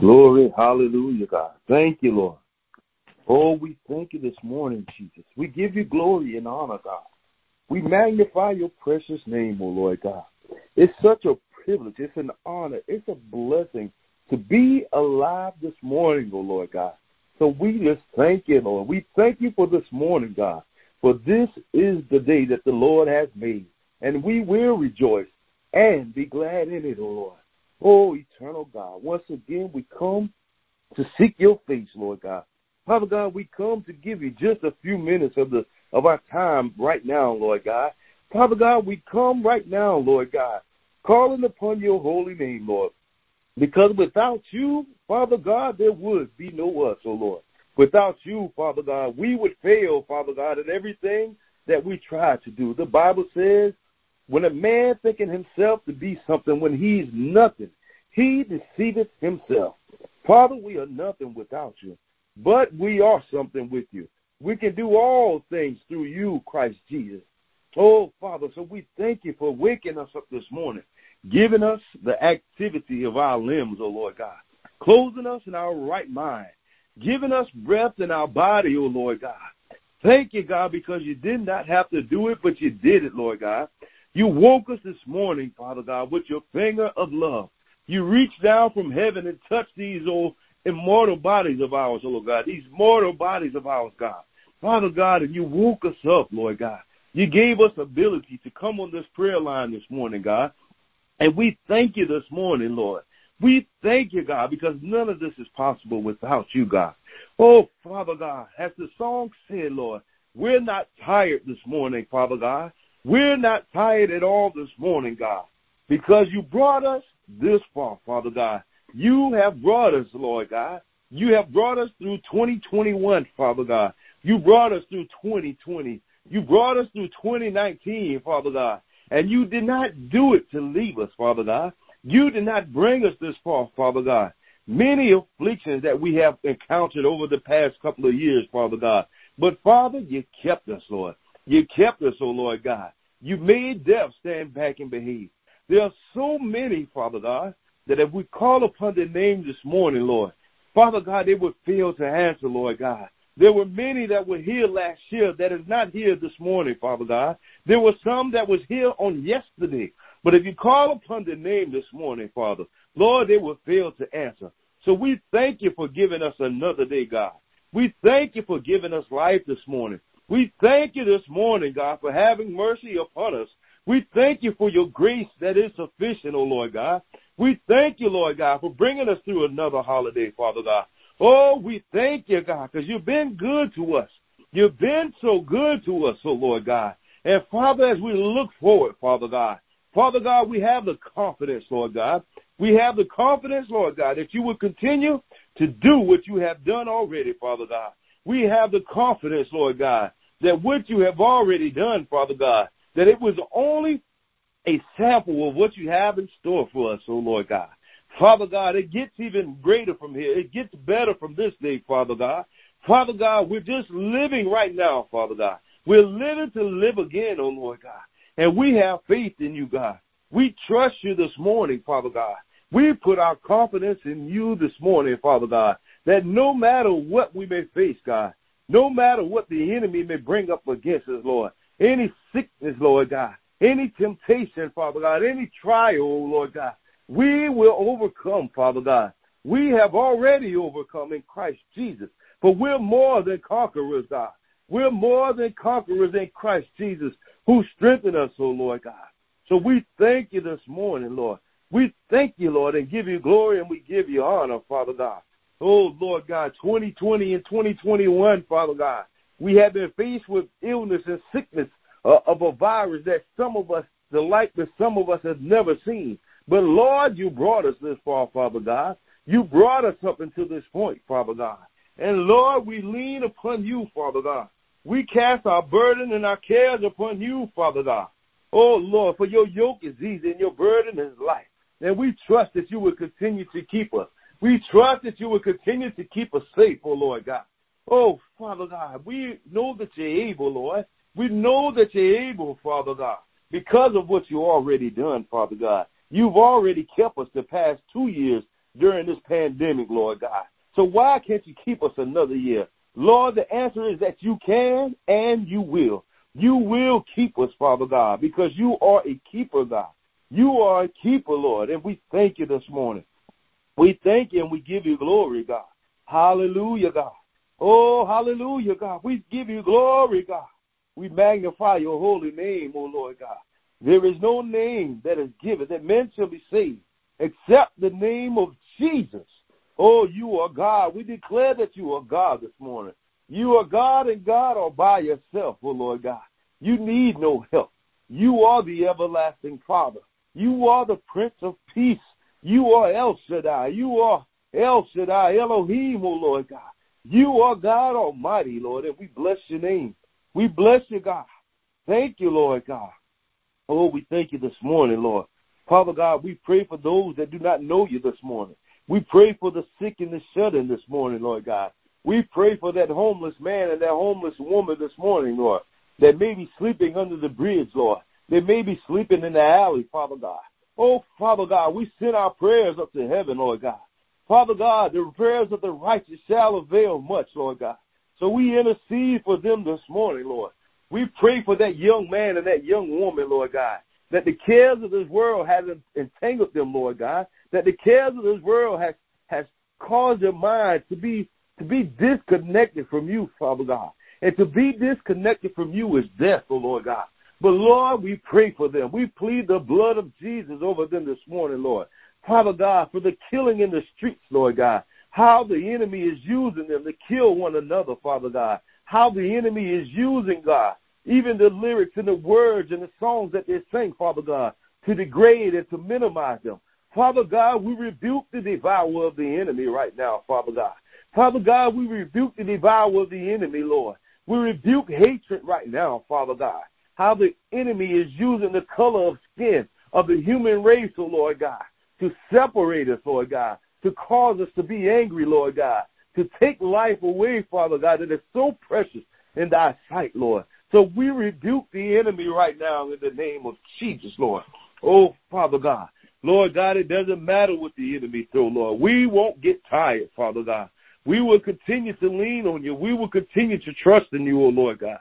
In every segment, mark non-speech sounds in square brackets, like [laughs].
Glory, hallelujah, God. Thank you, Lord. Oh, we thank you this morning, Jesus. We give you glory and honor, God. We magnify your precious name, O oh Lord God. It's such a privilege. It's an honor. It's a blessing to be alive this morning, O oh Lord God. So we just thank you, Lord. We thank you for this morning, God. For this is the day that the Lord has made, and we will rejoice and be glad in it, O oh Lord. Oh, eternal God, once again we come to seek your face, Lord God. Father God, we come to give you just a few minutes of the of our time right now, Lord God. Father God, we come right now, Lord God, calling upon your holy name, Lord. Because without you, Father God, there would be no us, oh Lord. Without you, Father God, we would fail, Father God, in everything that we try to do. The Bible says when a man thinking himself to be something when he's nothing, he deceiveth himself. Father, we are nothing without you, but we are something with you. We can do all things through you, Christ Jesus. Oh, Father, so we thank you for waking us up this morning, giving us the activity of our limbs, oh Lord God, closing us in our right mind, giving us breath in our body, oh Lord God. Thank you, God, because you did not have to do it, but you did it, Lord God. You woke us this morning, Father God, with your finger of love. You reached down from heaven and touched these old immortal bodies of ours, oh Lord God, these mortal bodies of ours, God. Father God, and you woke us up, Lord God. You gave us ability to come on this prayer line this morning, God. And we thank you this morning, Lord. We thank you, God, because none of this is possible without you, God. Oh, Father God, as the song said, Lord, we're not tired this morning, Father God. We're not tired at all this morning, God, because you brought us this far, Father God. You have brought us, Lord God. You have brought us through 2021, Father God. You brought us through 2020. You brought us through 2019, Father God. And you did not do it to leave us, Father God. You did not bring us this far, Father God. Many afflictions that we have encountered over the past couple of years, Father God. But Father, you kept us, Lord. You kept us, oh Lord God. You made death stand back and behave. There are so many, Father God, that if we call upon their name this morning, Lord, Father God, they would fail to answer, Lord God. There were many that were here last year that is not here this morning, Father God. There were some that was here on yesterday. But if you call upon their name this morning, Father, Lord, they will fail to answer. So we thank you for giving us another day, God. We thank you for giving us life this morning. We thank you this morning, God, for having mercy upon us. We thank you for your grace that is sufficient, O oh Lord God. We thank you, Lord God, for bringing us through another holiday, Father God. Oh, we thank you, God, because you've been good to us. You've been so good to us, oh Lord God. And Father, as we look forward, Father God, Father God, we have the confidence, Lord God. We have the confidence, Lord God, that you will continue to do what you have done already, Father God. We have the confidence, Lord God, that what you have already done, Father God, that it was only a sample of what you have in store for us, oh Lord God. Father God, it gets even greater from here. It gets better from this day, Father God. Father God, we're just living right now, Father God. We're living to live again, oh Lord God. And we have faith in you, God. We trust you this morning, Father God. We put our confidence in you this morning, Father God, that no matter what we may face, God, no matter what the enemy may bring up against us, Lord, any sickness, Lord God, any temptation, Father God, any trial, Lord God, we will overcome, Father God. We have already overcome in Christ Jesus. For we're more than conquerors, God. We're more than conquerors in Christ Jesus, who strengthened us, oh Lord God. So we thank you this morning, Lord. We thank you, Lord, and give you glory and we give you honor, Father God. Oh, Lord God, 2020 and 2021, Father God, we have been faced with illness and sickness uh, of a virus that some of us, the like that some of us have never seen. But Lord, you brought us this far, Father God. You brought us up until this point, Father God. And Lord, we lean upon you, Father God. We cast our burden and our cares upon you, Father God. Oh Lord, for your yoke is easy and your burden is light. And we trust that you will continue to keep us. We trust that you will continue to keep us safe, oh Lord God. Oh, Father God, we know that you're able, Lord. We know that you're able, Father God, because of what you already done, Father God. You've already kept us the past two years during this pandemic, Lord God. So why can't you keep us another year? Lord, the answer is that you can and you will. You will keep us, Father God, because you are a keeper, God. You are a keeper, Lord, and we thank you this morning. We thank you and we give you glory, God. Hallelujah, God. Oh, hallelujah, God. We give you glory, God. We magnify your holy name, O Lord God. There is no name that is given that men shall be saved except the name of Jesus. Oh, you are God. We declare that you are God this morning. You are God and God all by yourself, oh Lord God. You need no help. You are the everlasting Father. You are the Prince of Peace. You are El Shaddai. You are El Shaddai, Elohim, O Lord God. You are God Almighty, Lord, and we bless your name. We bless you, God. Thank you, Lord God. Oh, we thank you this morning, Lord. Father God, we pray for those that do not know you this morning. We pray for the sick and the shut in this morning, Lord God. We pray for that homeless man and that homeless woman this morning, Lord, that may be sleeping under the bridge, Lord. They may be sleeping in the alley, Father God. Oh, Father God, we send our prayers up to heaven, Lord God. Father God, the prayers of the righteous shall avail much, Lord God. So we intercede for them this morning, Lord. We pray for that young man and that young woman, Lord God, that the cares of this world haven't entangled them, Lord God, that the cares of this world has, has caused their minds to be, to be disconnected from you, Father God. And to be disconnected from you is death, oh Lord God. But Lord, we pray for them. We plead the blood of Jesus over them this morning, Lord. Father God, for the killing in the streets, Lord God. How the enemy is using them to kill one another, Father God. How the enemy is using, God, even the lyrics and the words and the songs that they sing, Father God, to degrade and to minimize them. Father God, we rebuke the devourer of the enemy right now, Father God. Father God, we rebuke the devourer of the enemy, Lord. We rebuke hatred right now, Father God how the enemy is using the color of skin of the human race, oh Lord God, to separate us, Lord God, to cause us to be angry, Lord God, to take life away, Father God, that is so precious in thy sight, Lord. So we rebuke the enemy right now in the name of Jesus, Lord. Oh, Father God. Lord God, it doesn't matter what the enemy throw, Lord. We won't get tired, Father God. We will continue to lean on you. We will continue to trust in you, oh Lord God.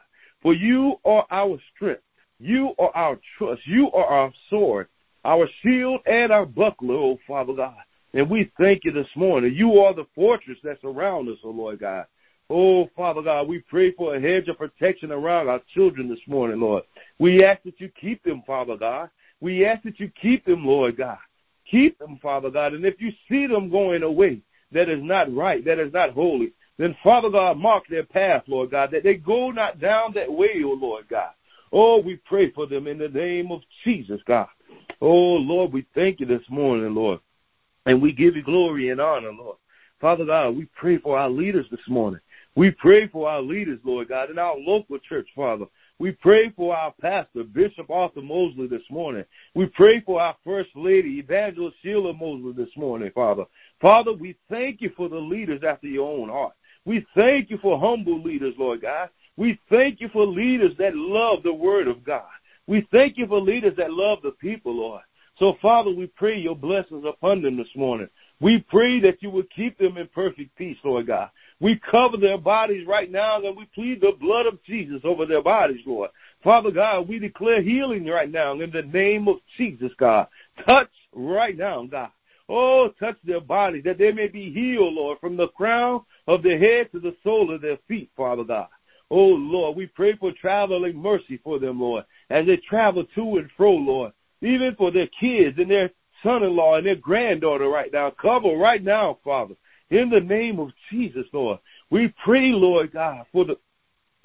For you are our strength. You are our trust. You are our sword, our shield, and our buckler, oh Father God. And we thank you this morning. You are the fortress that's around us, oh Lord God. Oh, Father God, we pray for a hedge of protection around our children this morning, Lord. We ask that you keep them, Father God. We ask that you keep them, Lord God. Keep them, Father God. And if you see them going away, that is not right, that is not holy, then, Father God, mark their path, Lord God, that they go not down that way, O Lord God. Oh, we pray for them in the name of Jesus, God. Oh, Lord, we thank you this morning, Lord. And we give you glory and honor, Lord. Father God, we pray for our leaders this morning. We pray for our leaders, Lord God, in our local church, Father. We pray for our pastor, Bishop Arthur Mosley, this morning. We pray for our First Lady, Evangelist Sheila Mosley, this morning, Father. Father, we thank you for the leaders after your own heart. We thank you for humble leaders, Lord God. We thank you for leaders that love the word of God. We thank you for leaders that love the people, Lord. So, Father, we pray your blessings upon them this morning. We pray that you would keep them in perfect peace, Lord God. We cover their bodies right now and we plead the blood of Jesus over their bodies, Lord. Father God, we declare healing right now in the name of Jesus, God. Touch right now, God. Oh, touch their bodies that they may be healed, Lord, from the crown of their head to the sole of their feet, Father God. Oh, Lord, we pray for traveling mercy for them, Lord, as they travel to and fro, Lord, even for their kids and their son-in-law and their granddaughter right now. Cover right now, Father, in the name of Jesus, Lord. We pray, Lord God, for the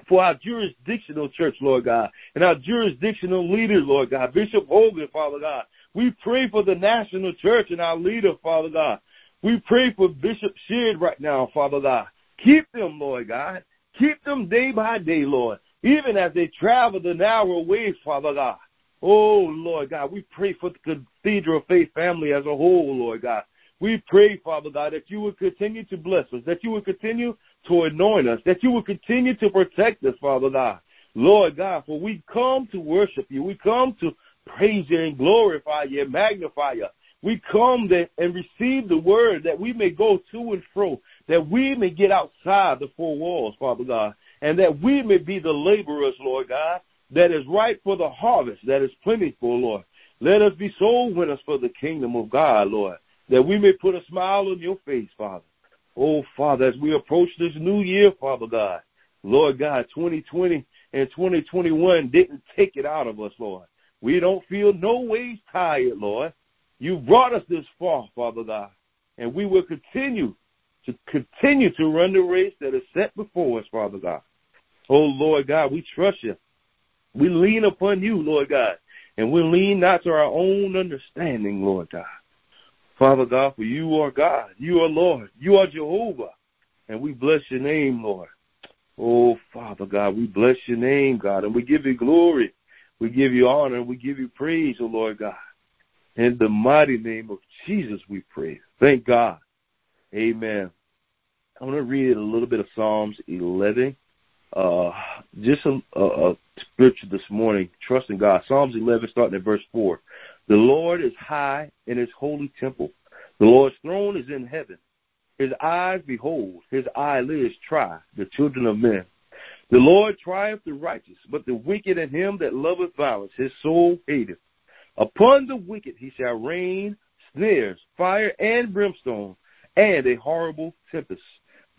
for our jurisdictional church, Lord God, and our jurisdictional leaders, Lord God, Bishop Hogan, Father God, we pray for the national church and our leader, Father God. We pray for Bishop Sheard right now, Father God. Keep them, Lord God. Keep them day by day, Lord, even as they travel the narrow ways, Father God. Oh, Lord God, we pray for the Cathedral Faith family as a whole, Lord God. We pray, Father God, that you would continue to bless us, that you would continue to anoint us, that you would continue to protect us, Father God. Lord God, for we come to worship you. We come to praise you and glorify you and magnify you. We come that, and receive the word that we may go to and fro, that we may get outside the four walls, Father God, and that we may be the laborers, Lord God, that is right for the harvest that is plentiful, Lord. Let us be soul winners for the kingdom of God, Lord, that we may put a smile on your face, Father. Oh, Father, as we approach this new year, Father God, Lord God, 2020 and 2021 didn't take it out of us, Lord. We don't feel no ways tired, Lord. You brought us this far, Father God, and we will continue to continue to run the race that is set before us, Father God. Oh, Lord God, we trust you. We lean upon you, Lord God, and we lean not to our own understanding, Lord God. Father God, for you are God. You are Lord. You are Jehovah. And we bless your name, Lord. Oh, Father God, we bless your name, God, and we give you glory. We give you honor. We give you praise, oh Lord God. In the mighty name of Jesus, we pray. Thank God. Amen. I want to read a little bit of Psalms 11. Uh, just a, a, a scripture this morning, trusting God. Psalms 11, starting at verse 4. The Lord is high in his holy temple. The Lord's throne is in heaven. His eyes behold, his eyelids try the children of men. The Lord trieth the righteous, but the wicked and him that loveth violence, his soul hateth. Upon the wicked he shall rain snares, fire and brimstone, and a horrible tempest.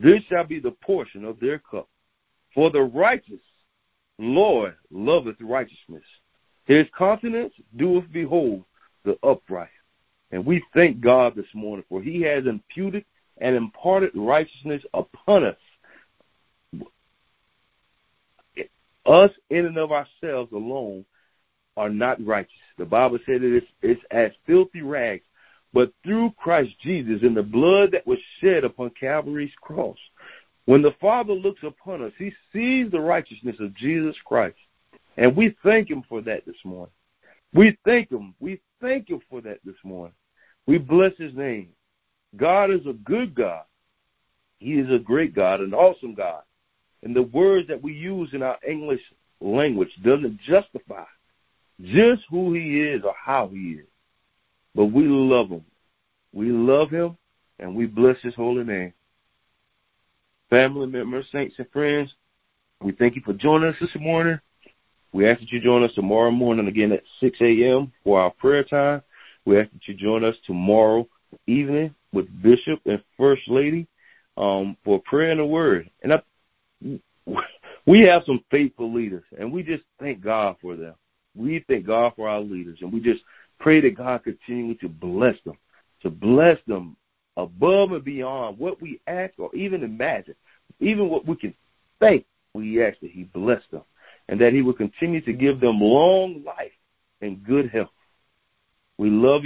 This shall be the portion of their cup. For the righteous, Lord loveth righteousness. His countenance doeth behold the upright. And we thank God this morning, for he has imputed and imparted righteousness upon us. Us in and of ourselves alone are not righteous. The Bible said it is it's as filthy rags, but through Christ Jesus and the blood that was shed upon Calvary's cross, when the Father looks upon us, he sees the righteousness of Jesus Christ. And we thank him for that this morning. We thank him. We thank him for that this morning. We bless his name. God is a good God. He is a great God, an awesome God. And the words that we use in our English language doesn't justify just who he is or how he is. But we love him. We love him and we bless his holy name. Family members, saints, and friends, we thank you for joining us this morning. We ask that you join us tomorrow morning again at 6 a.m. for our prayer time. We ask that you join us tomorrow evening with Bishop and First Lady um, for prayer and the word. And I, [laughs] we have some faithful leaders, and we just thank God for them. We thank God for our leaders, and we just pray that God continue to bless them, to bless them above and beyond what we ask or even imagine, even what we can think. We ask that He bless them, and that He will continue to give them long life and good health. We love you.